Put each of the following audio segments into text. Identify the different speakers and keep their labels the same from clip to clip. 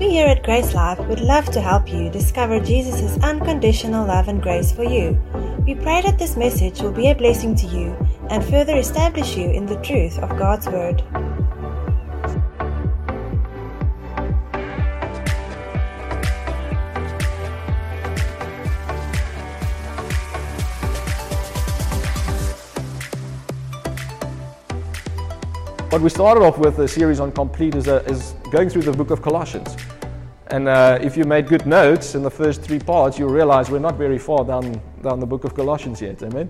Speaker 1: We here at Grace Life would love to help you discover Jesus' unconditional love and grace for you. We pray that this message will be a blessing to you and further establish you in the truth of God's Word.
Speaker 2: What we started off with, a series on complete, is, a, is going through the book of Colossians. And uh, if you made good notes in the first three parts, you'll realize we're not very far down, down the book of Colossians yet. Amen?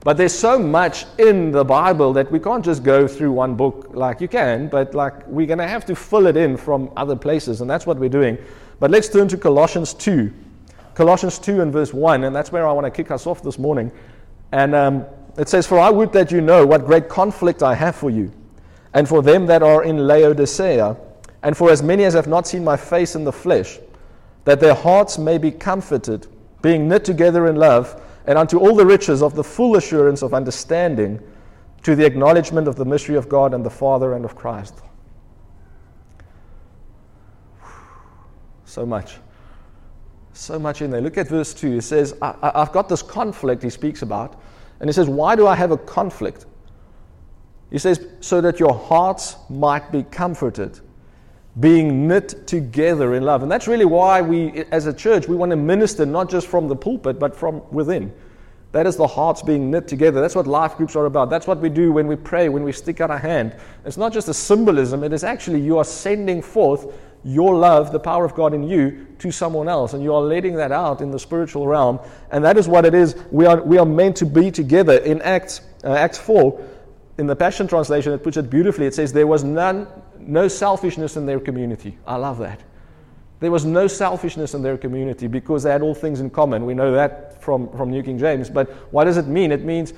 Speaker 2: But there's so much in the Bible that we can't just go through one book like you can, but like we're going to have to fill it in from other places, and that's what we're doing. But let's turn to Colossians 2. Colossians 2 and verse 1, and that's where I want to kick us off this morning. And um, it says, For I would that you know what great conflict I have for you and for them that are in Laodicea, and for as many as have not seen my face in the flesh, that their hearts may be comforted, being knit together in love, and unto all the riches of the full assurance of understanding, to the acknowledgement of the mystery of God and the Father and of Christ. So much. So much in there. Look at verse 2. He says, I, have got this conflict he speaks about. And he says, Why do I have a conflict? He says, so that your hearts might be comforted, being knit together in love. And that's really why we, as a church, we want to minister not just from the pulpit, but from within. That is the hearts being knit together. That's what life groups are about. That's what we do when we pray, when we stick out a hand. It's not just a symbolism, it is actually you are sending forth your love, the power of God in you, to someone else. And you are letting that out in the spiritual realm. And that is what it is. We are, we are meant to be together. In Acts, uh, Acts 4, in the Passion Translation, it puts it beautifully. It says, There was none, no selfishness in their community. I love that. There was no selfishness in their community because they had all things in common. We know that from, from New King James. But what does it mean? It means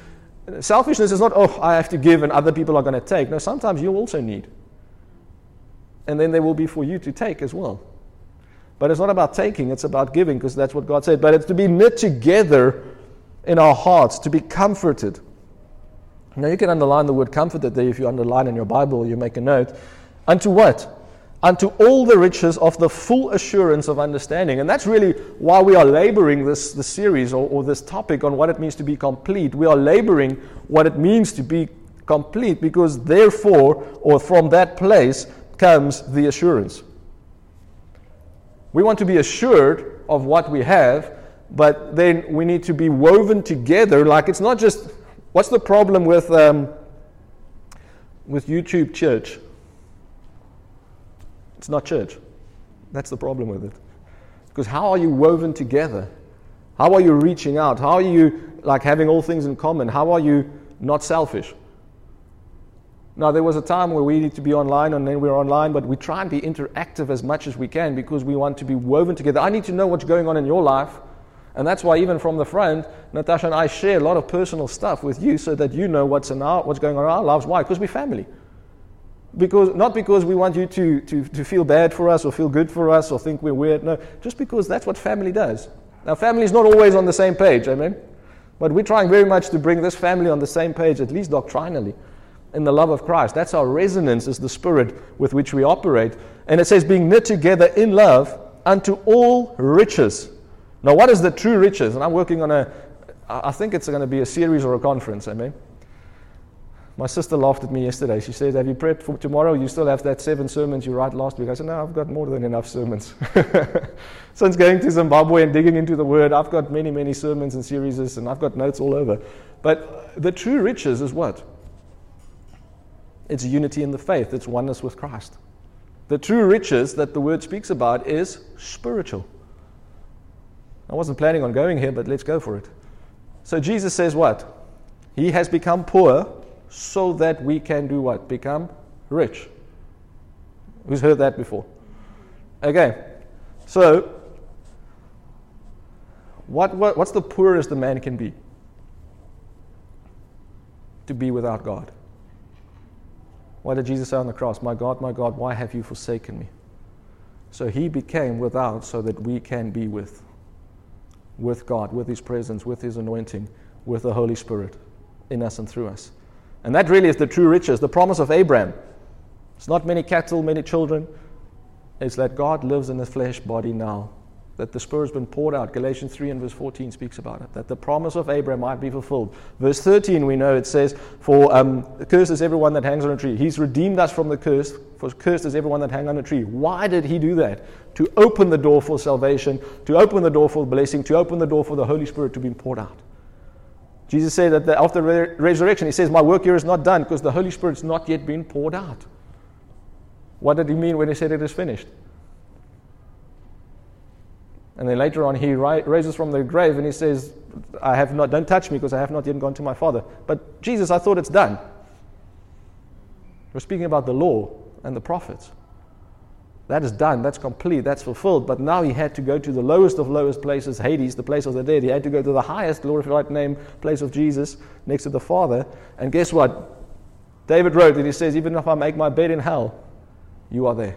Speaker 2: selfishness is not, oh, I have to give and other people are going to take. No, sometimes you also need. And then there will be for you to take as well. But it's not about taking, it's about giving because that's what God said. But it's to be knit together in our hearts, to be comforted. Now you can underline the word comforted there if you underline in your Bible, you make a note. Unto what? Unto all the riches of the full assurance of understanding. And that's really why we are laboring this, this series or, or this topic on what it means to be complete. We are laboring what it means to be complete because therefore, or from that place, comes the assurance. We want to be assured of what we have, but then we need to be woven together. Like it's not just What's the problem with, um, with YouTube church? It's not church. That's the problem with it. Because how are you woven together? How are you reaching out? How are you like having all things in common? How are you not selfish? Now, there was a time where we need to be online and then we're online, but we try and be interactive as much as we can because we want to be woven together. I need to know what's going on in your life and that's why even from the front, Natasha and I share a lot of personal stuff with you so that you know what's, in our, what's going on in our lives. Why? Because we're family. Because, not because we want you to, to, to feel bad for us or feel good for us or think we're weird. No, just because that's what family does. Now, family is not always on the same page, amen? But we're trying very much to bring this family on the same page, at least doctrinally, in the love of Christ. That's our resonance, is the spirit with which we operate. And it says, being knit together in love unto all riches now, what is the true riches? And I'm working on a, I think it's going to be a series or a conference, eh, I mean. My sister laughed at me yesterday. She said, Have you prepped for tomorrow? You still have that seven sermons you write last week. I said, No, I've got more than enough sermons. Since going to Zimbabwe and digging into the Word, I've got many, many sermons and series, and I've got notes all over. But the true riches is what? It's unity in the faith, it's oneness with Christ. The true riches that the Word speaks about is spiritual. I wasn't planning on going here, but let's go for it. So Jesus says what? He has become poor so that we can do what? Become rich. Who's heard that before? Okay. So, what, what, what's the poorest a man can be? To be without God. What did Jesus say on the cross? My God, my God, why have you forsaken me? So he became without so that we can be with with God, with His presence, with His anointing, with the Holy Spirit in us and through us. And that really is the true riches, the promise of Abraham. It's not many cattle, many children. It's that God lives in the flesh body now. That the Spirit has been poured out. Galatians 3 and verse 14 speaks about it. That the promise of Abraham might be fulfilled. Verse 13, we know it says, For um, cursed is everyone that hangs on a tree. He's redeemed us from the curse. For cursed is everyone that hangs on a tree. Why did he do that? To open the door for salvation, to open the door for blessing, to open the door for the Holy Spirit to be poured out. Jesus said that after the resurrection, he says, My work here is not done because the Holy Spirit's not yet been poured out. What did he mean when he said it is finished? And then later on, he ri- raises from the grave and he says, I have not, don't touch me because I have not yet gone to my Father. But Jesus, I thought it's done. We're speaking about the law and the prophets. That is done, that's complete, that's fulfilled. But now he had to go to the lowest of lowest places, Hades, the place of the dead. He had to go to the highest glorified name, place of Jesus, next to the Father. And guess what? David wrote it. He says, Even if I make my bed in hell, you are there.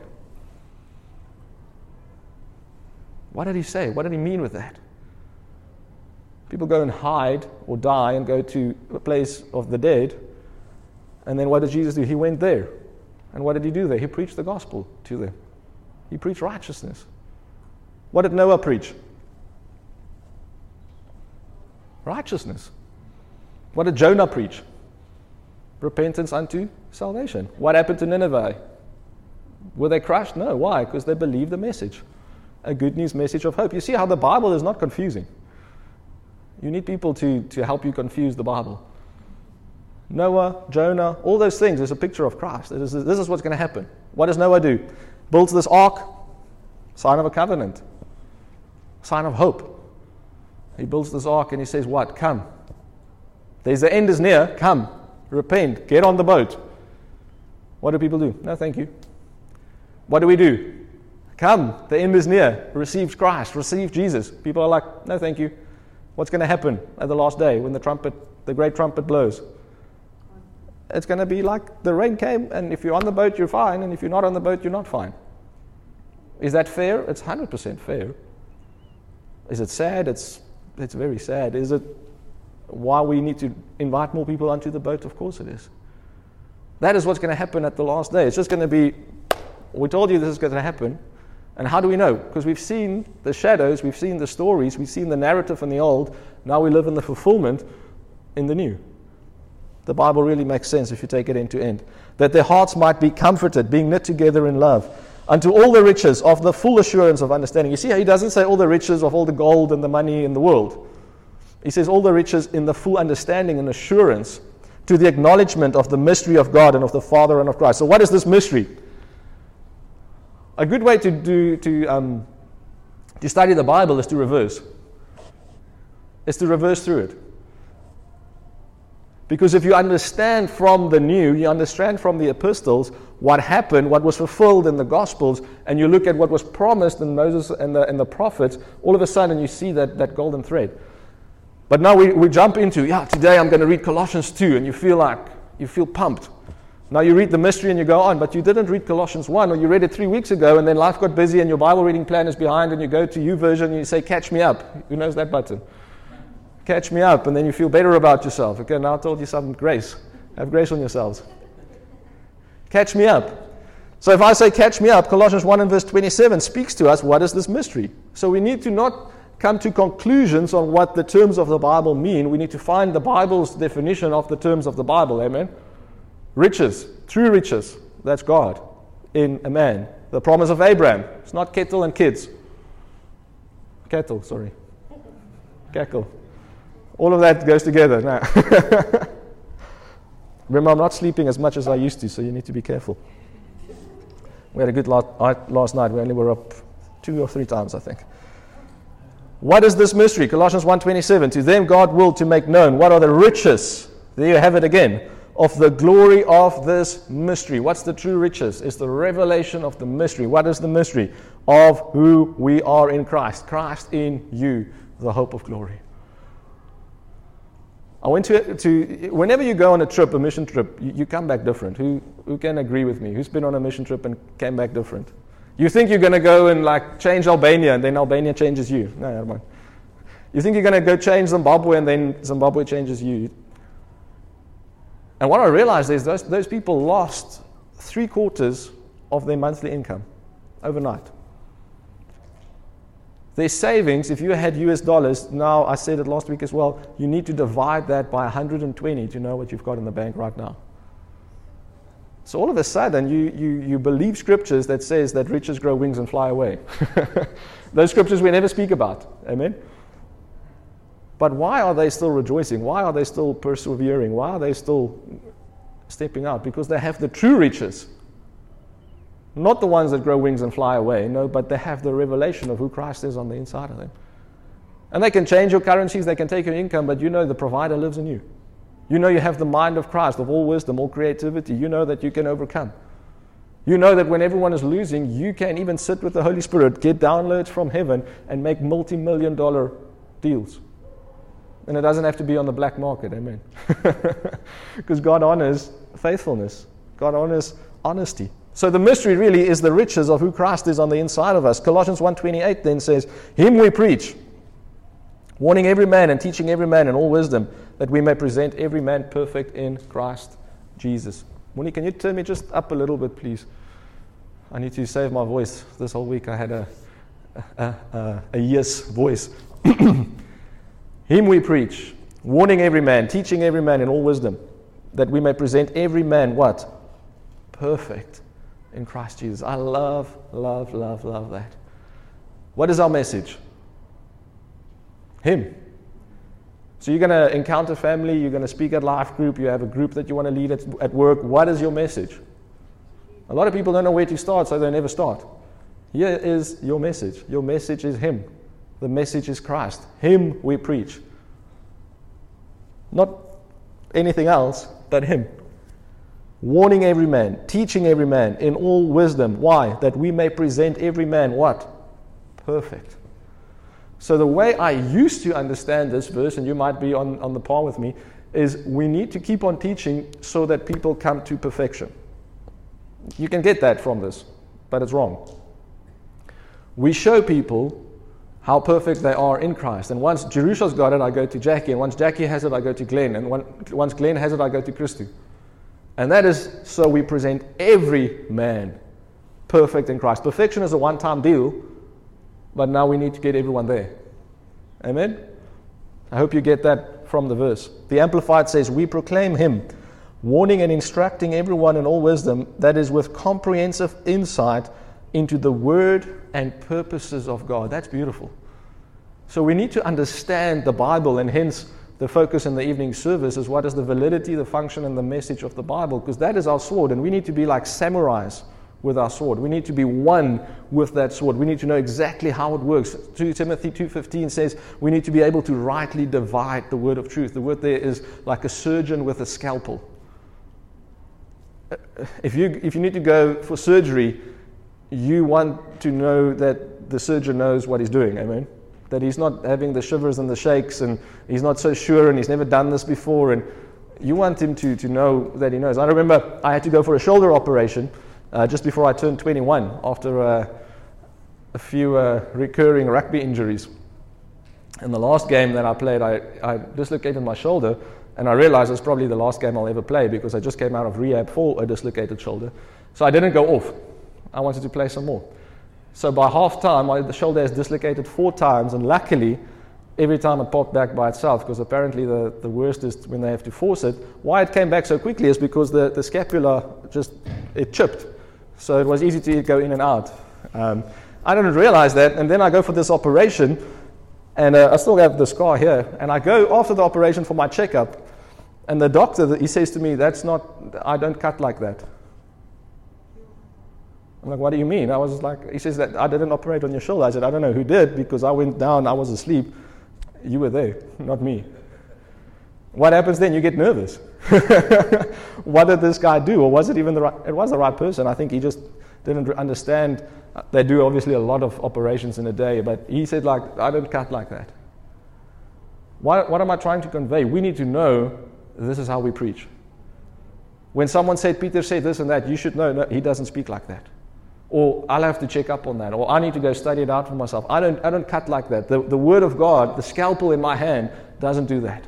Speaker 2: What did he say? What did he mean with that? People go and hide or die and go to a place of the dead. And then what did Jesus do? He went there. And what did he do there? He preached the gospel to them. He preached righteousness. What did Noah preach? Righteousness. What did Jonah preach? Repentance unto salvation. What happened to Nineveh? Were they crushed? No. Why? Because they believed the message. A good news message of hope. You see how the Bible is not confusing. You need people to, to help you confuse the Bible. Noah, Jonah, all those things is a picture of Christ. This is, this is what's going to happen. What does Noah do? builds this ark, sign of a covenant, sign of hope. He builds this ark and he says, What? Come. There's the end is near. Come. Repent. Get on the boat. What do people do? No, thank you. What do we do? Come. The end is near. Receive Christ. Receive Jesus. People are like, No, thank you. What's going to happen at the last day when the trumpet, the great trumpet blows? It's going to be like the rain came, and if you're on the boat, you're fine, and if you're not on the boat, you're not fine. Is that fair? It's 100% fair. Is it sad? It's, it's very sad. Is it why we need to invite more people onto the boat? Of course it is. That is what's going to happen at the last day. It's just going to be, we told you this is going to happen. And how do we know? Because we've seen the shadows, we've seen the stories, we've seen the narrative in the old. Now we live in the fulfillment in the new. The Bible really makes sense if you take it end to end. That their hearts might be comforted, being knit together in love unto all the riches of the full assurance of understanding. You see how he doesn't say all the riches of all the gold and the money in the world. He says all the riches in the full understanding and assurance to the acknowledgement of the mystery of God and of the Father and of Christ. So, what is this mystery? A good way to, do, to, um, to study the Bible is to reverse. Is to reverse through it. Because if you understand from the new, you understand from the epistles what happened, what was fulfilled in the gospels, and you look at what was promised in Moses and the, and the prophets, all of a sudden you see that, that golden thread. But now we, we jump into, yeah, today I'm going to read Colossians 2, and you feel like, you feel pumped. Now you read the mystery and you go on, but you didn't read Colossians 1, or you read it three weeks ago, and then life got busy and your Bible reading plan is behind, and you go to YouVersion and you say, Catch me up. Who knows that button? Catch me up, and then you feel better about yourself. Okay, now I told you some grace. Have grace on yourselves. Catch me up. So if I say catch me up, Colossians 1 and verse 27 speaks to us what is this mystery. So we need to not come to conclusions on what the terms of the Bible mean. We need to find the Bible's definition of the terms of the Bible. Amen. Riches, true riches, that's God in a man. The promise of Abraham. It's not kettle and kids. Kettle, sorry. Cackle. All of that goes together now. Remember, I'm not sleeping as much as I used to, so you need to be careful. We had a good uh, last night. We only were up two or three times, I think. What is this mystery? Colossians 1:27. To them God willed to make known what are the riches. There you have it again. Of the glory of this mystery. What's the true riches? It's the revelation of the mystery. What is the mystery? Of who we are in Christ. Christ in you, the hope of glory. I went to, to whenever you go on a trip, a mission trip, you, you, come back different. Who, who can agree with me? Who's been on a mission trip and came back different? You think you're going to go and like change Albania and then Albania changes you. No, never mind. You think you're going to go change Zimbabwe and then Zimbabwe changes you. And what I realized is those, those people lost three quarters of their monthly income overnight. Their savings, if you had US dollars, now I said it last week as well, you need to divide that by 120 to know what you've got in the bank right now. So all of a sudden, you, you, you believe scriptures that says that riches grow wings and fly away. Those scriptures we never speak about. Amen? But why are they still rejoicing? Why are they still persevering? Why are they still stepping out? Because they have the true riches. Not the ones that grow wings and fly away, no, but they have the revelation of who Christ is on the inside of them. And they can change your currencies, they can take your income, but you know the provider lives in you. You know you have the mind of Christ, of all wisdom, all creativity. You know that you can overcome. You know that when everyone is losing, you can even sit with the Holy Spirit, get downloads from heaven, and make multi million dollar deals. And it doesn't have to be on the black market, amen. because God honors faithfulness, God honors honesty. So the mystery really is the riches of who Christ is on the inside of us. Colossians 1:28 then says, "Him we preach, warning every man and teaching every man in all wisdom, that we may present every man perfect in Christ Jesus. Moni, can you turn me just up a little bit, please? I need to save my voice. This whole week I had a, a, a, a yes voice. Him we preach, warning every man, teaching every man in all wisdom, that we may present every man what? Perfect in Christ Jesus. I love, love, love, love that. What is our message? Him. So you're going to encounter family, you're going to speak at life group, you have a group that you want to lead at, at work. What is your message? A lot of people don't know where to start, so they never start. Here is your message. Your message is Him. The message is Christ. Him we preach. Not anything else, but Him. Warning every man, teaching every man in all wisdom. Why? That we may present every man what? Perfect. So, the way I used to understand this verse, and you might be on, on the par with me, is we need to keep on teaching so that people come to perfection. You can get that from this, but it's wrong. We show people how perfect they are in Christ. And once Jerusha's got it, I go to Jackie. And once Jackie has it, I go to Glenn. And once Glenn has it, I go to Christy. And that is so we present every man perfect in Christ. Perfection is a one time deal, but now we need to get everyone there. Amen? I hope you get that from the verse. The Amplified says, We proclaim him, warning and instructing everyone in all wisdom, that is, with comprehensive insight into the word and purposes of God. That's beautiful. So we need to understand the Bible, and hence the focus in the evening service is what is the validity, the function, and the message of the Bible, because that is our sword, and we need to be like samurais with our sword. We need to be one with that sword. We need to know exactly how it works. 2 Timothy 2:15 says we need to be able to rightly divide the word of truth. The word there is like a surgeon with a scalpel. Uh, if you if you need to go for surgery, you want to know that the surgeon knows what he's doing. Amen. That he's not having the shivers and the shakes and he's not so sure and he's never done this before and you want him to, to know that he knows. I remember I had to go for a shoulder operation uh, just before I turned 21 after uh, a few uh, recurring rugby injuries. In the last game that I played, I, I dislocated my shoulder, and I realized it's probably the last game I'll ever play because I just came out of rehab for a dislocated shoulder. So I didn't go off. I wanted to play some more. So by half time, my, shoulder has dislocated four times, and luckily, every time it popped back by itself because apparently the, the worst is when they have to force it. Why it came back so quickly is because the, the scapula just it chipped. So it was easy to go in and out. Um, I didn't realize that, and then I go for this operation, and uh, I still have the scar here. And I go after the operation for my checkup, and the doctor he says to me, "That's not. I don't cut like that." I'm like, "What do you mean?" I was like, "He says that I didn't operate on your shoulder." I said, "I don't know who did because I went down. I was asleep. You were there, not me." What happens then? You get nervous. what did this guy do? Or was it even the right? It was the right person. I think he just didn't understand. They do obviously a lot of operations in a day, but he said, like, I don't cut like that. What, what am I trying to convey? We need to know this is how we preach. When someone said, Peter said this and that, you should know no, he doesn't speak like that. Or I'll have to check up on that. Or I need to go study it out for myself. I don't, I don't cut like that. The, the Word of God, the scalpel in my hand, doesn't do that.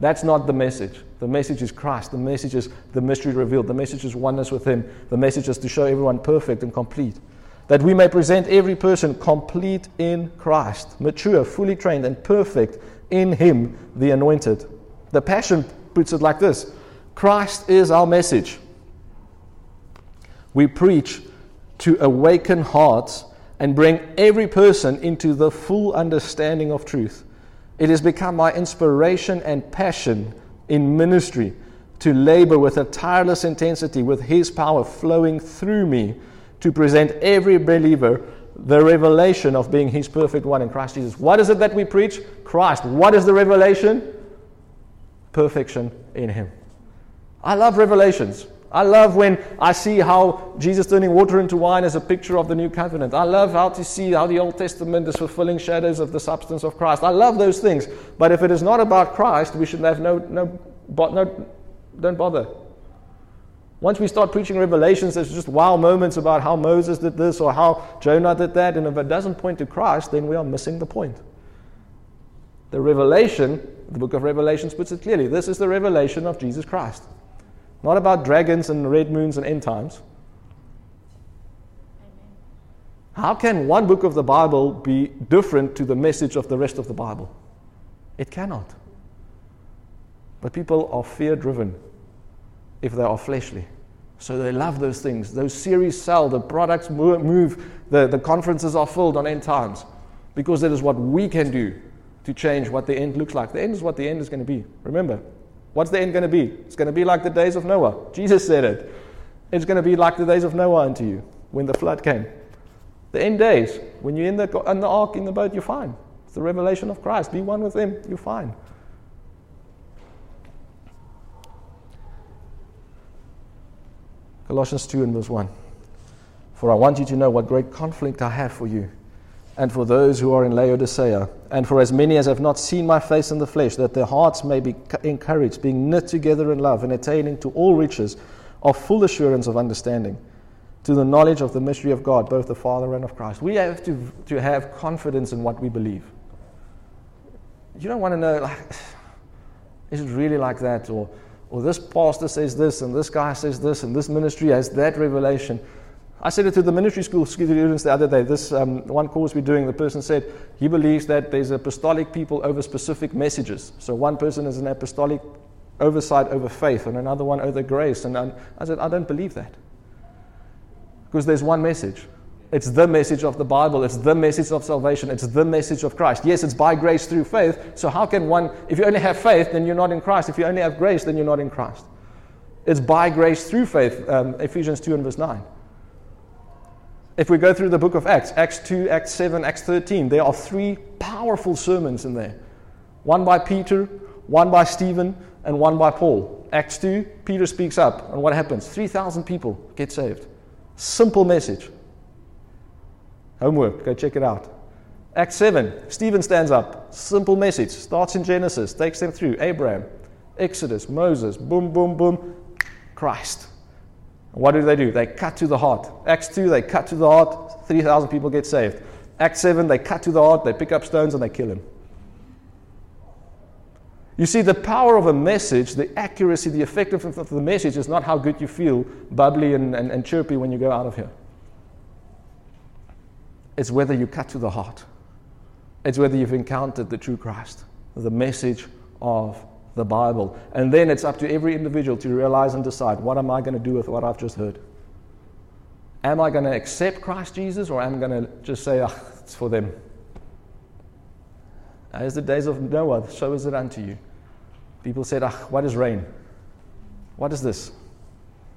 Speaker 2: That's not the message. The message is Christ. The message is the mystery revealed. The message is oneness with Him. The message is to show everyone perfect and complete. that we may present every person complete in Christ, mature, fully trained, and perfect in Him, the anointed. The Passion puts it like this Christ is our message. We preach to awaken hearts and bring every person into the full understanding of truth. It has become my inspiration and passion in ministry to labor with a tireless intensity with His power flowing through me to present every believer the revelation of being His perfect one in Christ Jesus. What is it that we preach? Christ. What is the revelation? Perfection in Him. I love revelations. I love when I see how Jesus turning water into wine is a picture of the new covenant. I love how to see how the Old Testament is fulfilling shadows of the substance of Christ. I love those things. But if it is not about Christ, we should have no, no, no don't bother. Once we start preaching revelations, there's just wow moments about how Moses did this or how Jonah did that. And if it doesn't point to Christ, then we are missing the point. The revelation, the book of Revelations puts it clearly this is the revelation of Jesus Christ. Not about dragons and red moons and end times. How can one book of the Bible be different to the message of the rest of the Bible? It cannot. But people are fear driven if they are fleshly. So they love those things. Those series sell, the products move, the, the conferences are filled on end times because that is what we can do to change what the end looks like. The end is what the end is going to be. Remember, What's the end going to be? It's going to be like the days of Noah. Jesus said it. It's going to be like the days of Noah unto you when the flood came. The end days, when you're in the, in the ark, in the boat, you're fine. It's the revelation of Christ. Be one with Him, you're fine. Colossians 2 and verse 1. For I want you to know what great conflict I have for you and for those who are in Laodicea, and for as many as have not seen my face in the flesh, that their hearts may be encouraged, being knit together in love, and attaining to all riches of full assurance of understanding, to the knowledge of the mystery of God, both the Father and of Christ. We have to, to have confidence in what we believe. You don't want to know, like, is it really like that? Or, or this pastor says this, and this guy says this, and this ministry has that revelation. I said it to the ministry school students the other day. This um, one course we're doing, the person said he believes that there's apostolic people over specific messages. So one person is an apostolic oversight over faith, and another one over grace. And I said, I don't believe that. Because there's one message. It's the message of the Bible. It's the message of salvation. It's the message of Christ. Yes, it's by grace through faith. So, how can one, if you only have faith, then you're not in Christ. If you only have grace, then you're not in Christ. It's by grace through faith, um, Ephesians 2 and verse 9. If we go through the book of Acts, Acts 2, Acts 7, Acts 13, there are three powerful sermons in there one by Peter, one by Stephen, and one by Paul. Acts 2, Peter speaks up, and what happens? 3,000 people get saved. Simple message. Homework, go check it out. Acts 7, Stephen stands up. Simple message. Starts in Genesis, takes them through Abraham, Exodus, Moses, boom, boom, boom, Christ. What do they do? They cut to the heart. Acts 2, they cut to the heart, 3,000 people get saved. Acts 7, they cut to the heart, they pick up stones and they kill him. You see, the power of a message, the accuracy, the effectiveness of the message is not how good you feel, bubbly and, and, and chirpy when you go out of here. It's whether you cut to the heart. It's whether you've encountered the true Christ, the message of the Bible. And then it's up to every individual to realize and decide what am I going to do with what I've just heard? Am I going to accept Christ Jesus or am I going to just say, ah, it's for them? As the days of Noah, so is it unto you. People said, ah, what is rain? What is this?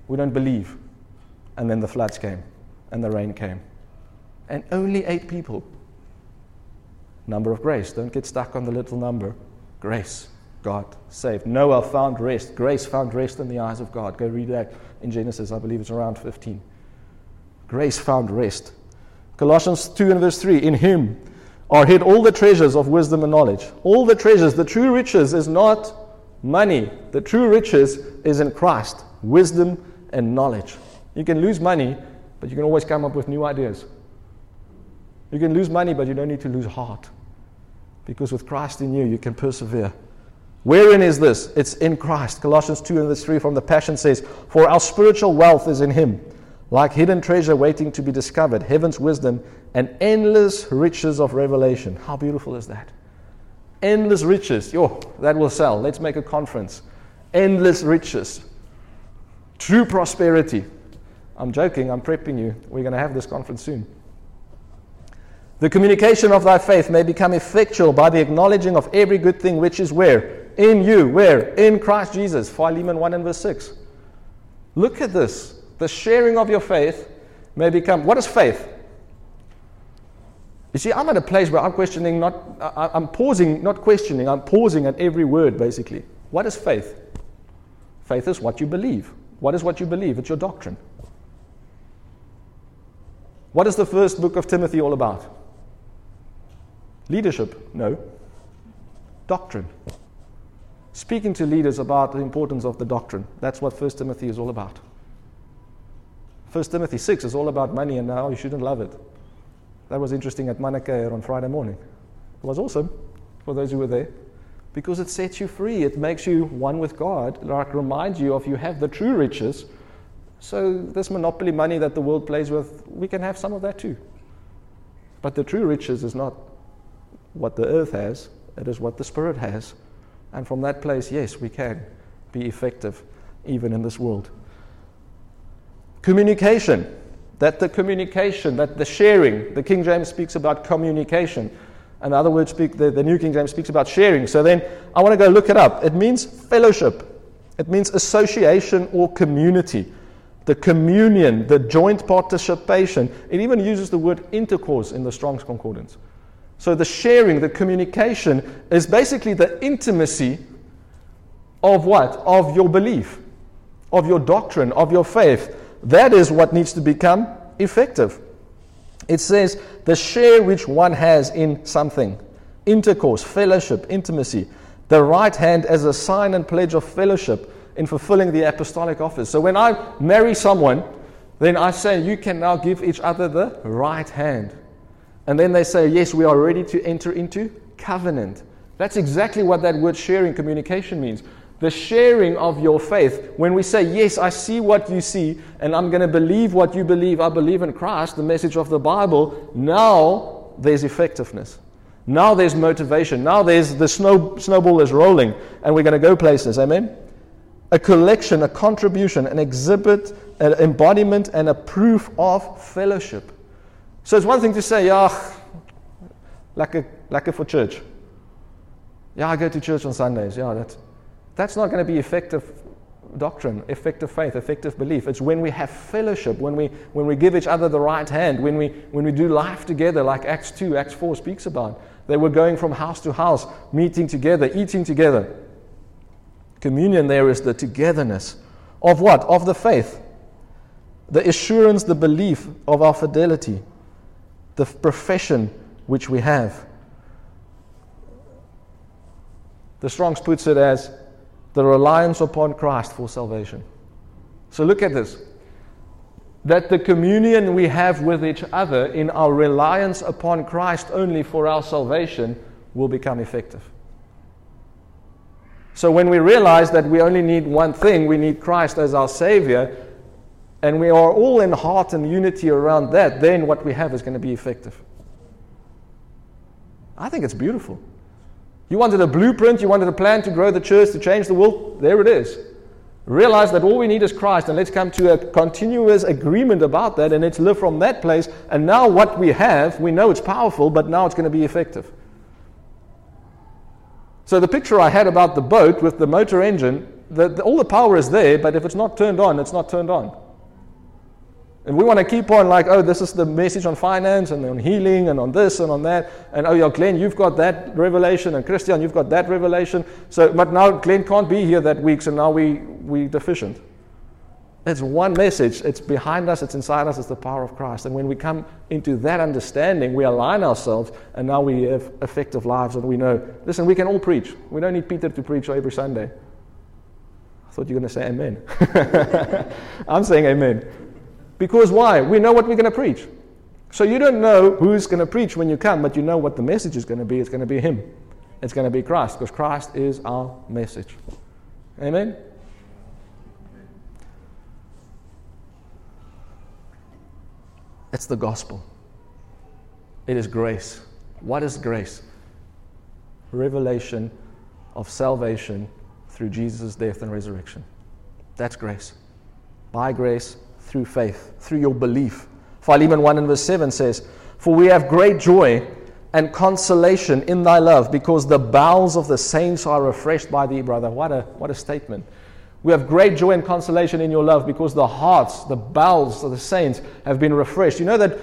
Speaker 2: We don't believe. And then the floods came and the rain came. And only eight people. Number of grace. Don't get stuck on the little number. Grace. God saved. Noah found rest. Grace found rest in the eyes of God. Go read that in Genesis. I believe it's around 15. Grace found rest. Colossians 2 and verse 3 In him are hid all the treasures of wisdom and knowledge. All the treasures. The true riches is not money, the true riches is in Christ. Wisdom and knowledge. You can lose money, but you can always come up with new ideas. You can lose money, but you don't need to lose heart. Because with Christ in you, you can persevere. Wherein is this? It's in Christ. Colossians 2 and verse 3 from the Passion says, For our spiritual wealth is in Him. like hidden treasure waiting to be discovered, heaven's wisdom, and endless riches of revelation. How beautiful is that? Endless riches. Yo, that will sell. Let's make a conference. Endless riches. True prosperity. I'm joking, I'm prepping you. We're going to have this conference soon. The communication of thy faith may become effectual by the acknowledging of every good thing which is where? In you. Where? In Christ Jesus. Philemon 1 and verse 6. Look at this. The sharing of your faith may become. What is faith? You see, I'm at a place where I'm questioning, not, I'm pausing, not questioning, I'm pausing at every word, basically. What is faith? Faith is what you believe. What is what you believe? It's your doctrine. What is the first book of Timothy all about? Leadership? No. Doctrine. Speaking to leaders about the importance of the doctrine. That's what 1 Timothy is all about. 1 Timothy 6 is all about money and now you shouldn't love it. That was interesting at Manakair on Friday morning. It was awesome for those who were there because it sets you free. It makes you one with God. Like reminds you of you have the true riches. So this monopoly money that the world plays with, we can have some of that too. But the true riches is not what the earth has, it is what the Spirit has. And from that place, yes, we can be effective even in this world. Communication. That the communication, that the sharing, the King James speaks about communication. And the other word speak, the, the New King James speaks about sharing. So then I want to go look it up. It means fellowship. It means association or community. The communion, the joint participation. It even uses the word intercourse in the Strong's Concordance. So the sharing, the communication is basically the intimacy of what? Of your belief, of your doctrine, of your faith. That is what needs to become effective. It says the share which one has in something intercourse, fellowship, intimacy. The right hand as a sign and pledge of fellowship in fulfilling the apostolic office. So when I marry someone, then I say, You can now give each other the right hand. And then they say, Yes, we are ready to enter into covenant. That's exactly what that word sharing communication means. The sharing of your faith. When we say, Yes, I see what you see, and I'm going to believe what you believe, I believe in Christ, the message of the Bible, now there's effectiveness. Now there's motivation. Now there's the snow, snowball is rolling, and we're going to go places. Amen? A collection, a contribution, an exhibit, an embodiment, and a proof of fellowship. So it's one thing to say, yeah, lekker, lekker for church. Yeah, I go to church on Sundays. Yeah, that's, that's not going to be effective doctrine, effective faith, effective belief. It's when we have fellowship, when we, when we give each other the right hand, when we, when we do life together, like Acts 2, Acts 4 speaks about. They were going from house to house, meeting together, eating together. Communion there is the togetherness of what? Of the faith, the assurance, the belief of our fidelity the profession which we have. The Strong's puts it as the reliance upon Christ for salvation. So look at this. That the communion we have with each other in our reliance upon Christ only for our salvation will become effective. So when we realize that we only need one thing, we need Christ as our Savior, and we are all in heart and unity around that, then what we have is going to be effective. I think it's beautiful. You wanted a blueprint, you wanted a plan to grow the church, to change the world, there it is. Realize that all we need is Christ, and let's come to a continuous agreement about that, and let's live from that place. And now, what we have, we know it's powerful, but now it's going to be effective. So, the picture I had about the boat with the motor engine, the, the, all the power is there, but if it's not turned on, it's not turned on. And we want to keep on like, oh, this is the message on finance and on healing and on this and on that. And oh, yeah, Glenn, you've got that revelation, and Christian, you've got that revelation. So, but now Glenn can't be here that week, so now we we deficient. It's one message. It's behind us. It's inside us. It's the power of Christ. And when we come into that understanding, we align ourselves, and now we have effective lives. And we know, listen, we can all preach. We don't need Peter to preach every Sunday. I thought you were going to say amen. I'm saying amen. Because why? We know what we're going to preach. So you don't know who's going to preach when you come, but you know what the message is going to be. It's going to be Him. It's going to be Christ, because Christ is our message. Amen? It's the gospel. It is grace. What is grace? Revelation of salvation through Jesus' death and resurrection. That's grace. By grace, through faith, through your belief. Philemon 1 and verse 7 says, For we have great joy and consolation in thy love, because the bowels of the saints are refreshed by thee, brother. What a, what a statement. We have great joy and consolation in your love because the hearts, the bowels of the saints have been refreshed. You know that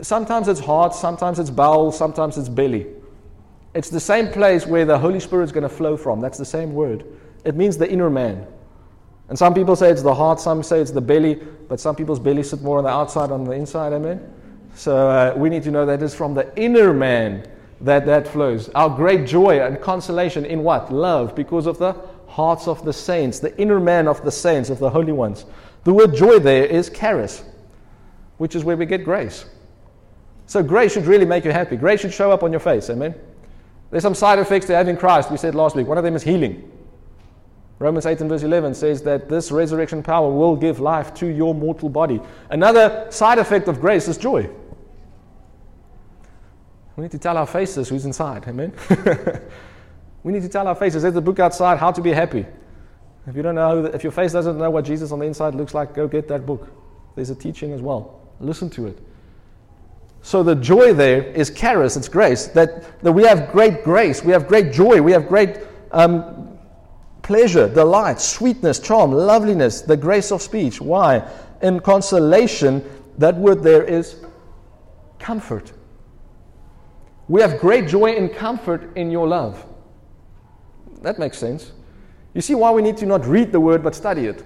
Speaker 2: sometimes it's heart, sometimes it's bowel, sometimes it's belly. It's the same place where the Holy Spirit is going to flow from. That's the same word. It means the inner man. And some people say it's the heart, some say it's the belly, but some people's belly sit more on the outside on the inside. Amen. So uh, we need to know that it's from the inner man that that flows. Our great joy and consolation in what? Love, because of the hearts of the saints, the inner man of the saints, of the holy ones. The word joy there is charis, which is where we get grace. So grace should really make you happy. Grace should show up on your face. Amen. There's some side effects to having Christ. We said last week. One of them is healing. Romans 8 and verse 11 says that this resurrection power will give life to your mortal body. Another side effect of grace is joy. We need to tell our faces who's inside. Amen. we need to tell our faces. There's a book outside, How to Be Happy. If you don't know, if your face doesn't know what Jesus on the inside looks like, go get that book. There's a teaching as well. Listen to it. So the joy there is charis, it's grace. That, that we have great grace, we have great joy, we have great um, pleasure, delight, sweetness, charm, loveliness, the grace of speech. Why? In consolation, that word there is comfort. We have great joy and comfort in your love. That makes sense. You see why we need to not read the word but study it.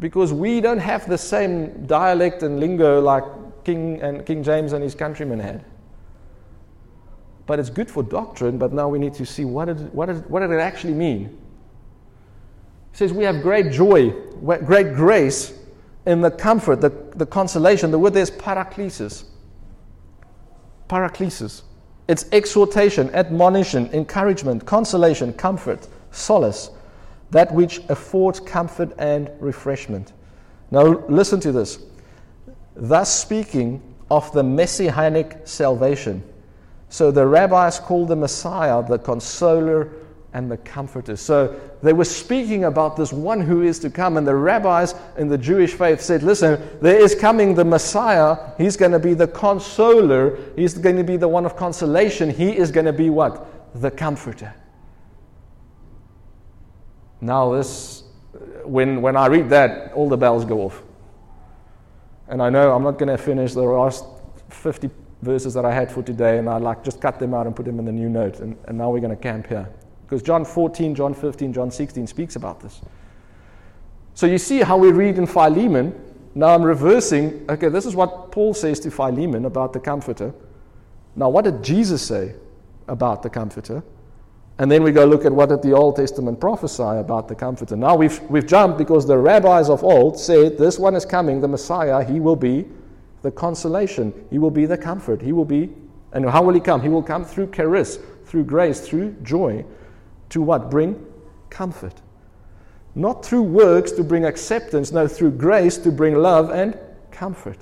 Speaker 2: Because we don't have the same dialect and lingo like King and King James and his countrymen had. But it's good for doctrine, but now we need to see what did, what did, what did it actually mean. It says we have great joy, great grace in the comfort, the, the consolation. The word there is paraklesis. Paraklesis. It's exhortation, admonition, encouragement, consolation, comfort, solace, that which affords comfort and refreshment. Now, listen to this. Thus, speaking of the messianic salvation. So, the rabbis called the Messiah the consoler and the comforter. So they were speaking about this one who is to come, and the rabbis in the Jewish faith said, Listen, there is coming the Messiah. He's going to be the consoler, he's going to be the one of consolation. He is going to be what? The comforter. Now, this, when, when I read that, all the bells go off. And I know I'm not going to finish the last 50 verses that I had for today, and I like just cut them out and put them in the new note. And, and now we're going to camp here. Because John 14, John 15, John 16 speaks about this. So you see how we read in Philemon. Now I'm reversing. Okay, this is what Paul says to Philemon about the Comforter. Now, what did Jesus say about the Comforter? And then we go look at what did the Old Testament prophesy about the Comforter. Now we've, we've jumped because the rabbis of old said this one is coming, the Messiah. He will be the consolation. He will be the comfort. He will be, and how will he come? He will come through charis, through grace, through joy to what? Bring comfort. Not through works to bring acceptance, no, through grace to bring love and comfort.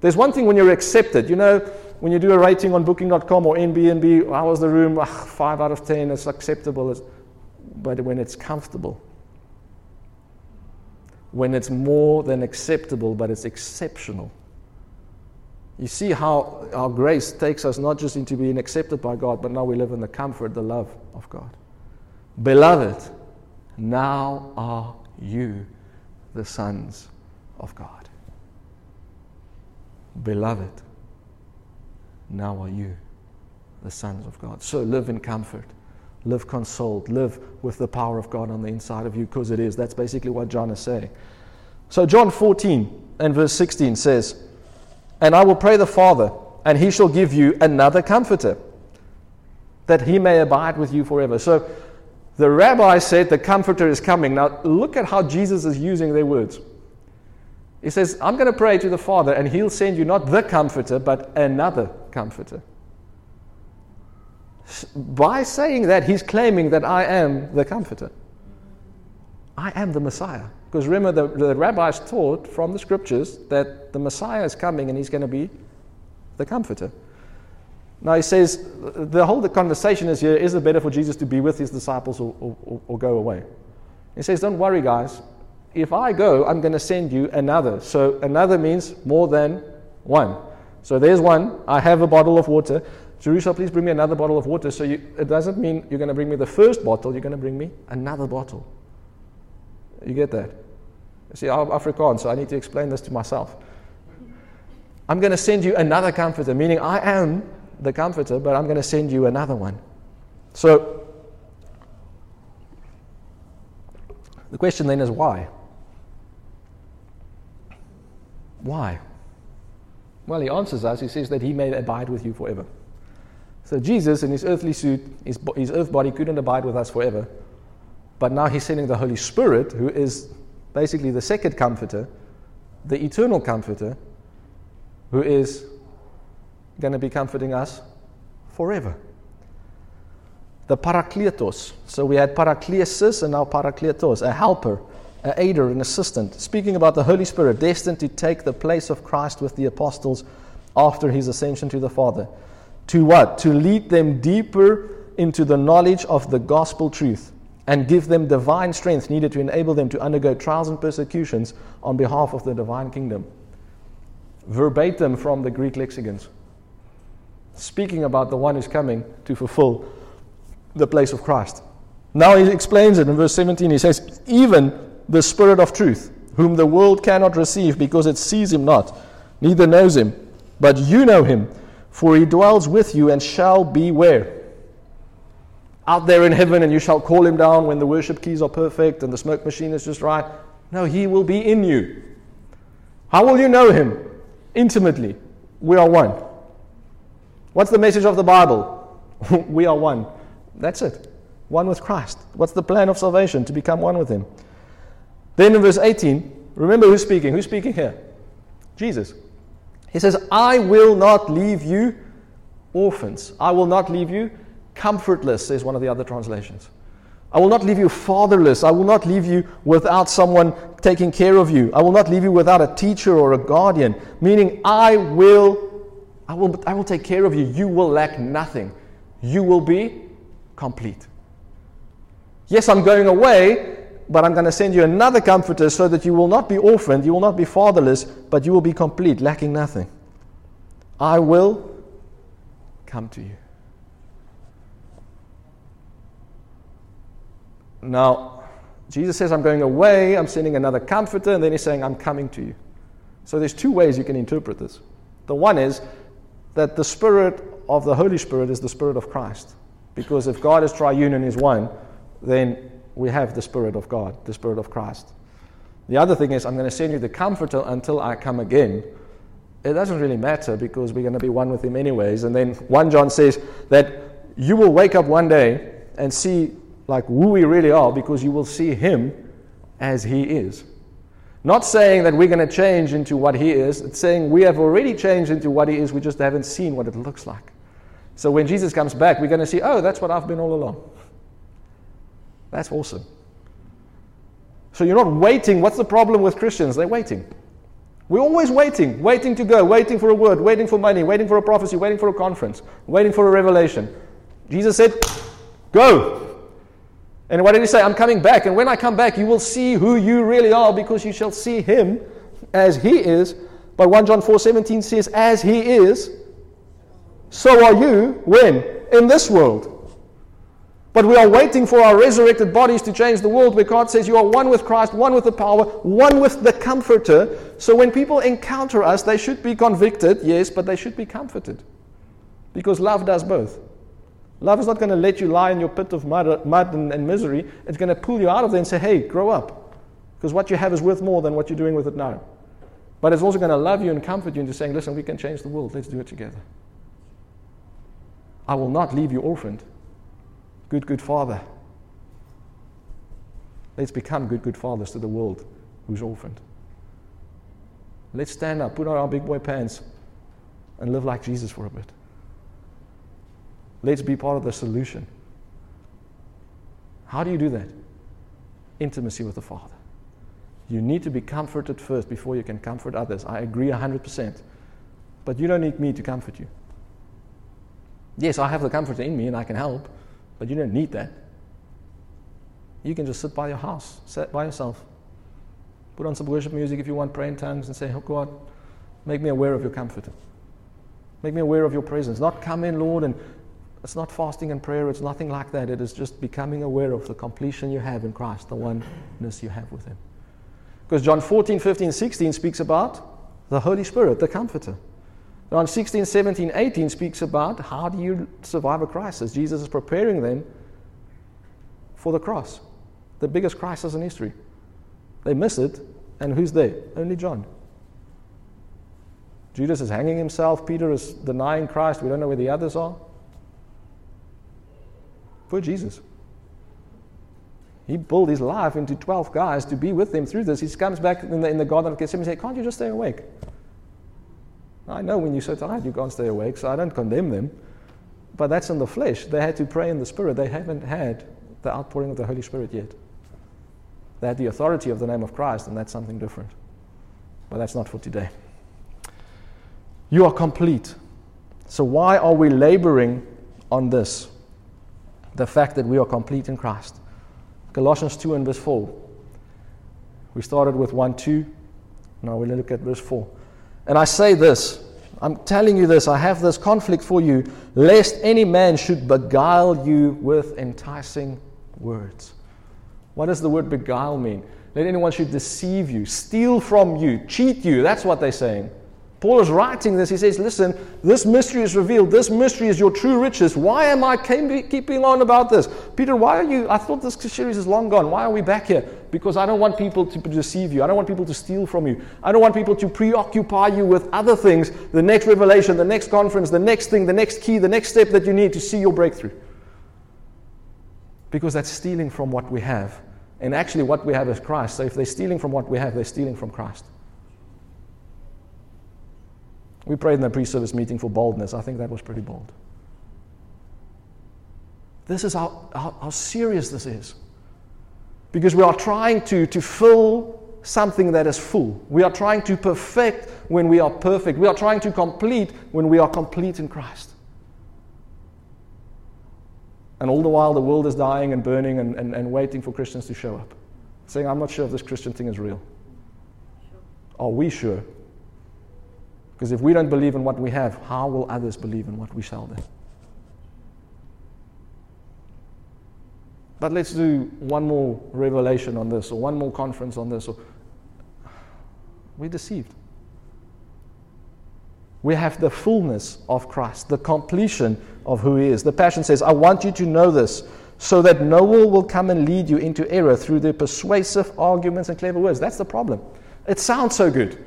Speaker 2: There's one thing when you're accepted. You know, when you do a rating on booking.com or Airbnb, how was the room? Ugh, five out of ten, it's acceptable. It's, but when it's comfortable, when it's more than acceptable, but it's exceptional. You see how our grace takes us not just into being accepted by God, but now we live in the comfort, the love of God. Beloved, now are you the sons of God. Beloved, now are you the sons of God. So live in comfort, live consoled, live with the power of God on the inside of you, because it is. That's basically what John is saying. So, John 14 and verse 16 says, And I will pray the Father, and he shall give you another comforter, that he may abide with you forever. So, the rabbi said the comforter is coming. Now, look at how Jesus is using their words. He says, I'm going to pray to the Father, and he'll send you not the comforter, but another comforter. By saying that, he's claiming that I am the comforter. I am the Messiah. Because remember, the, the rabbis taught from the scriptures that the Messiah is coming and he's going to be the comforter. Now he says the whole the conversation is here is it better for Jesus to be with his disciples or, or, or go away? He says, Don't worry, guys. If I go, I'm going to send you another. So another means more than one. So there's one. I have a bottle of water. Jerusalem, please bring me another bottle of water. So you, it doesn't mean you're going to bring me the first bottle, you're going to bring me another bottle. You get that? See, I'm Afrikaans, so I need to explain this to myself. I'm going to send you another comforter, meaning I am the comforter, but I'm going to send you another one. So, the question then is why? Why? Well, he answers us. He says that he may abide with you forever. So, Jesus in his earthly suit, his, his earth body couldn't abide with us forever. But now he's sending the Holy Spirit, who is basically the second comforter, the eternal comforter, who is going to be comforting us forever. The Parakletos. So we had Paraklesis and now Parakletos, a helper, an aider, an assistant. Speaking about the Holy Spirit, destined to take the place of Christ with the apostles after his ascension to the Father. To what? To lead them deeper into the knowledge of the gospel truth and give them divine strength needed to enable them to undergo trials and persecutions on behalf of the divine kingdom. Verbatim from the Greek lexicons speaking about the one who's coming to fulfill the place of Christ. Now he explains it in verse 17. He says, Even the Spirit of truth, whom the world cannot receive because it sees him not, neither knows him, but you know him, for he dwells with you and shall be where? Out there in heaven, and you shall call him down when the worship keys are perfect and the smoke machine is just right. No, he will be in you. How will you know him? Intimately. We are one. What's the message of the Bible? we are one. That's it. One with Christ. What's the plan of salvation? To become one with Him. Then in verse 18, remember who's speaking? Who's speaking here? Jesus. He says, I will not leave you orphans. I will not leave you comfortless, says one of the other translations. I will not leave you fatherless. I will not leave you without someone taking care of you. I will not leave you without a teacher or a guardian. Meaning, I will I will, I will take care of you. You will lack nothing. You will be complete. Yes, I'm going away, but I'm going to send you another comforter so that you will not be orphaned, you will not be fatherless, but you will be complete, lacking nothing. I will come to you. Now, Jesus says, I'm going away, I'm sending another comforter, and then he's saying, I'm coming to you. So there's two ways you can interpret this. The one is that the Spirit of the Holy Spirit is the Spirit of Christ. Because if God is triune and is one, then we have the Spirit of God, the Spirit of Christ. The other thing is, I'm going to send you the Comforter until I come again. It doesn't really matter because we're going to be one with Him anyways. And then 1 John says that you will wake up one day and see like who we really are because you will see Him as He is. Not saying that we're going to change into what He is, it's saying we have already changed into what He is, we just haven't seen what it looks like. So when Jesus comes back, we're going to see, oh, that's what I've been all along. That's awesome. So you're not waiting. What's the problem with Christians? They're waiting. We're always waiting, waiting to go, waiting for a word, waiting for money, waiting for a prophecy, waiting for a conference, waiting for a revelation. Jesus said, Go. And what did he say? I'm coming back. And when I come back, you will see who you really are because you shall see him as he is. But 1 John 4 17 says, As he is, so are you when? In this world. But we are waiting for our resurrected bodies to change the world where God says you are one with Christ, one with the power, one with the comforter. So when people encounter us, they should be convicted, yes, but they should be comforted. Because love does both. Love is not going to let you lie in your pit of mud, mud and, and misery. It's going to pull you out of there and say, hey, grow up. Because what you have is worth more than what you're doing with it now. But it's also going to love you and comfort you into saying, listen, we can change the world. Let's do it together. I will not leave you orphaned. Good, good father. Let's become good, good fathers to the world who's orphaned. Let's stand up, put on our big boy pants, and live like Jesus for a bit. Let's be part of the solution. How do you do that? intimacy with the Father. You need to be comforted first before you can comfort others. I agree 100%. But you don't need me to comfort you. Yes, I have the comforter in me and I can help, but you don't need that. You can just sit by your house, sit by yourself. Put on some worship music if you want, pray in tongues, and say, Oh God, make me aware of your comfort. Make me aware of your presence. Not come in, Lord, and it's not fasting and prayer, it's nothing like that. It is just becoming aware of the completion you have in Christ, the oneness you have with Him. Because John 14, 15, 16 speaks about the Holy Spirit, the Comforter. John 16, 17, 18 speaks about how do you survive a crisis. Jesus is preparing them for the cross the biggest crisis in history. They miss it, and who's there? Only John. Judas is hanging himself, Peter is denying Christ, we don't know where the others are. Poor Jesus. He pulled his life into 12 guys to be with him through this. He comes back in the, in the Garden of Gethsemane and says, Can't you just stay awake? I know when you're so tired you can't stay awake, so I don't condemn them. But that's in the flesh. They had to pray in the Spirit. They haven't had the outpouring of the Holy Spirit yet. They had the authority of the name of Christ, and that's something different. But that's not for today. You are complete. So, why are we laboring on this? The fact that we are complete in Christ. Colossians 2 and verse 4. We started with 1 2. Now we'll look at verse 4. And I say this I'm telling you this, I have this conflict for you, lest any man should beguile you with enticing words. What does the word beguile mean? Let anyone should deceive you, steal from you, cheat you. That's what they're saying. Paul is writing this. He says, Listen, this mystery is revealed. This mystery is your true riches. Why am I keeping on about this? Peter, why are you? I thought this series is long gone. Why are we back here? Because I don't want people to deceive you. I don't want people to steal from you. I don't want people to preoccupy you with other things the next revelation, the next conference, the next thing, the next key, the next step that you need to see your breakthrough because that's stealing from what we have. And actually, what we have is Christ. So if they're stealing from what we have, they're stealing from Christ. We prayed in the pre service meeting for boldness. I think that was pretty bold. This is how, how, how, serious this is. Because we are trying to, to fill something that is full. We are trying to perfect when we are perfect. We are trying to complete when we are complete in Christ. And all the while, the world is dying and burning and, and, and waiting for Christians to show up. Saying, I'm not sure if this Christian thing is real. Are we sure? Because if we don't believe in what we have, how will others believe in what we sell them? But let's do one more revelation on this, or one more conference on this. Or we're deceived. We have the fullness of Christ, the completion of who He is. The Passion says, I want you to know this so that no one will come and lead you into error through their persuasive arguments and clever words. That's the problem. It sounds so good,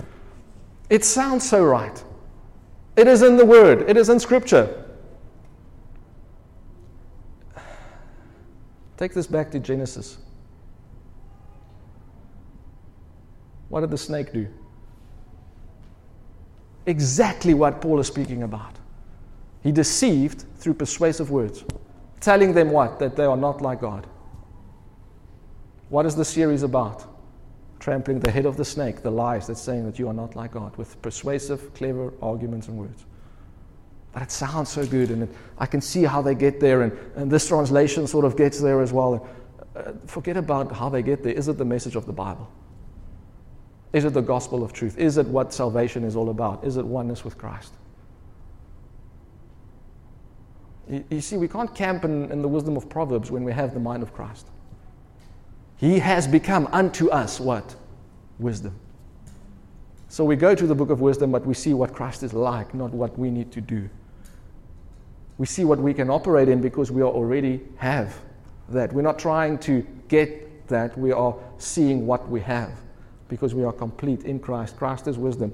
Speaker 2: it sounds so right. It is in the Word, it is in Scripture. Take this back to Genesis. What did the snake do? exactly what Paul is speaking about. He deceived through persuasive words, telling them what? That they are not like God. What is the series about? Trampling the head of the snake, the lies that's saying that you are not like God, with persuasive, clever arguments and words. But it sounds so good, and it, I can see how they get there, and, and this translation sort of gets there as well. Uh, forget about how they get there. Is it the message of the Bible? Is it the gospel of truth? Is it what salvation is all about? Is it oneness with Christ? You, you see, we can't camp in, in the wisdom of Proverbs when we have the mind of Christ. He has become unto us what? Wisdom. So we go to the book of wisdom, but we see what Christ is like, not what we need to do. We see what we can operate in because we already have that. We're not trying to get that, we are seeing what we have because we are complete in Christ. Christ is wisdom.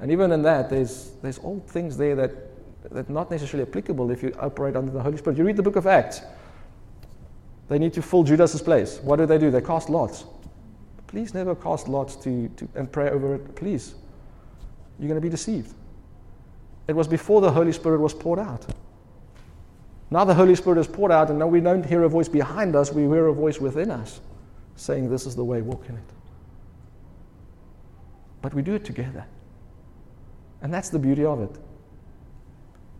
Speaker 2: And even in that, there's, there's all things there that, that not necessarily applicable if you operate under the Holy Spirit. You read the book of Acts. They need to fill Judas's place. What do they do? They cast lots. Please never cast lots to, to, and pray over it. Please. You're going to be deceived. It was before the Holy Spirit was poured out. Now the Holy Spirit is poured out, and now we don't hear a voice behind us, we hear a voice within us saying, This is the way, walk in it. But we do it together. And that's the beauty of it.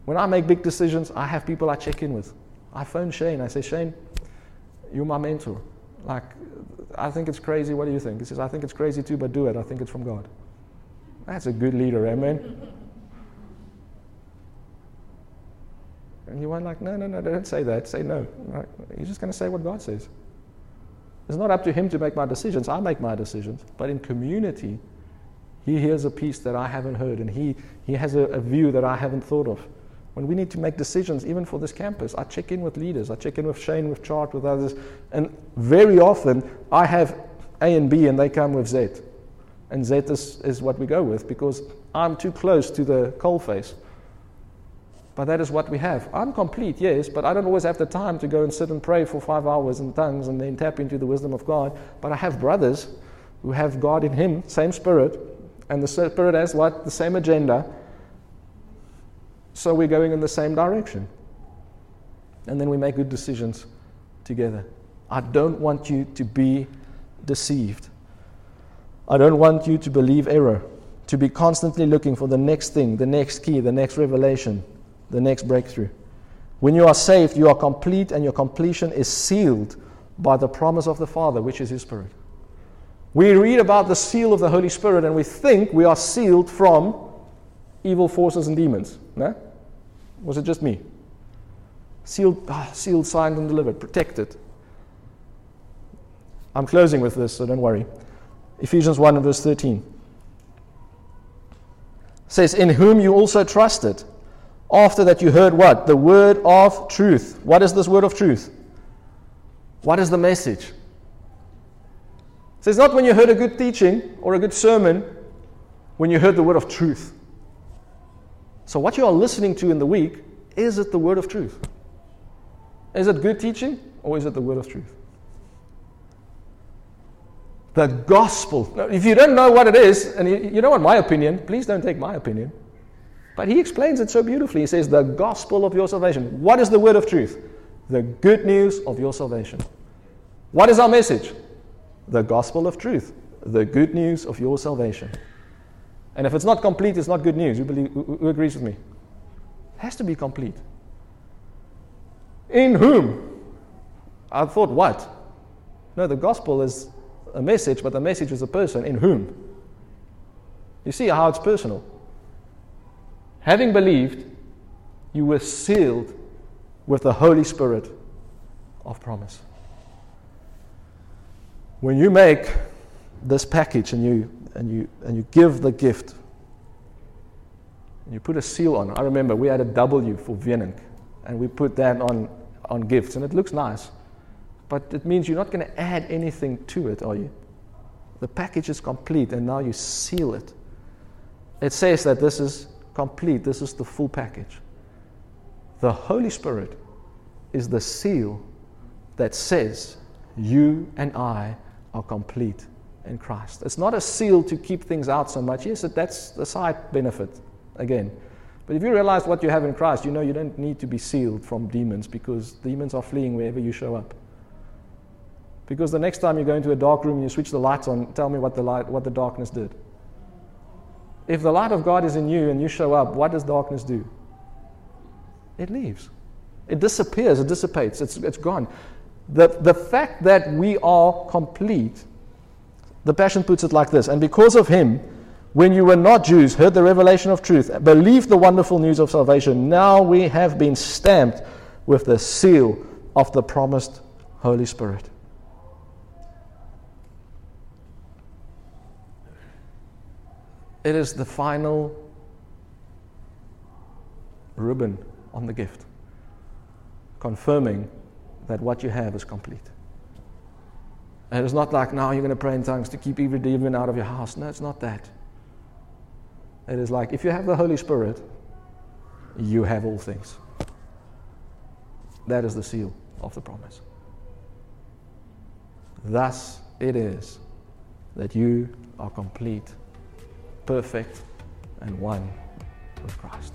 Speaker 2: When I make big decisions, I have people I check in with. I phone Shane. I say, Shane, you're my mentor. Like, I think it's crazy. What do you think? He says, I think it's crazy too, but do it. I think it's from God. That's a good leader, eh, amen? And you want like, no, no, no, don't say that. Say no. Right? You're just going to say what God says. It's not up to him to make my decisions. I make my decisions. But in community, he hears a piece that I haven't heard, and he, he has a, a view that I haven't thought of. When we need to make decisions, even for this campus, I check in with leaders. I check in with Shane, with Chart, with others. And very often, I have A and B, and they come with Z. And Z is, is what we go with because I'm too close to the coalface. But that is what we have. I'm complete, yes, but I don't always have the time to go and sit and pray for five hours in tongues and then tap into the wisdom of God. But I have brothers who have God in Him, same Spirit, and the Spirit has what? The same agenda so we're going in the same direction. And then we make good decisions together. I don't want you to be deceived. I don't want you to believe error, to be constantly looking for the next thing, the next key, the next revelation, the next breakthrough. When you are saved, you are complete, and your completion is sealed by the promise of the Father, which is His Spirit. We read about the seal of the Holy Spirit and we think we are sealed from evil forces and demons. No? Was it just me? Sealed, ah, sealed, signed, and delivered, protected. I'm closing with this, so don't worry. Ephesians 1 and verse 13 says, In whom you also trusted. After that, you heard what? The word of truth. What is this word of truth? What is the message? It says, Not when you heard a good teaching or a good sermon, when you heard the word of truth. So, what you are listening to in the week, is it the word of truth? Is it good teaching or is it the word of truth? The gospel. Now, if you don't know what it is, and you, you don't want my opinion, please don't take my opinion. But he explains it so beautifully. He says, The gospel of your salvation. What is the word of truth? The good news of your salvation. What is our message? The gospel of truth. The good news of your salvation. And if it's not complete, it's not good news. Who, believe, who, who agrees with me? It has to be complete. In whom? I thought, what? No, the gospel is a message, but the message is a person. In whom? You see how it's personal. Having believed, you were sealed with the Holy Spirit of promise. When you make this package and you and you, and you give the gift. And you put a seal on. I remember we had a W for Vienink, and we put that on, on gifts, and it looks nice. But it means you're not going to add anything to it, are you? The package is complete, and now you seal it. It says that this is complete, this is the full package. The Holy Spirit is the seal that says, You and I are complete in Christ. It's not a seal to keep things out so much. Yes, that's the side benefit again. But if you realize what you have in Christ, you know you don't need to be sealed from demons because demons are fleeing wherever you show up. Because the next time you go into a dark room and you switch the lights on, tell me what the, light, what the darkness did. If the light of God is in you and you show up, what does darkness do? It leaves. It disappears, it dissipates, it's, it's gone. The, the fact that we are complete the Passion puts it like this And because of him, when you were not Jews, heard the revelation of truth, believed the wonderful news of salvation, now we have been stamped with the seal of the promised Holy Spirit. It is the final ribbon on the gift, confirming that what you have is complete. And it's not like now you're going to pray in tongues to keep every demon out of your house. No, it's not that. It is like if you have the Holy Spirit, you have all things. That is the seal of the promise. Thus it is that you are complete, perfect, and one with Christ.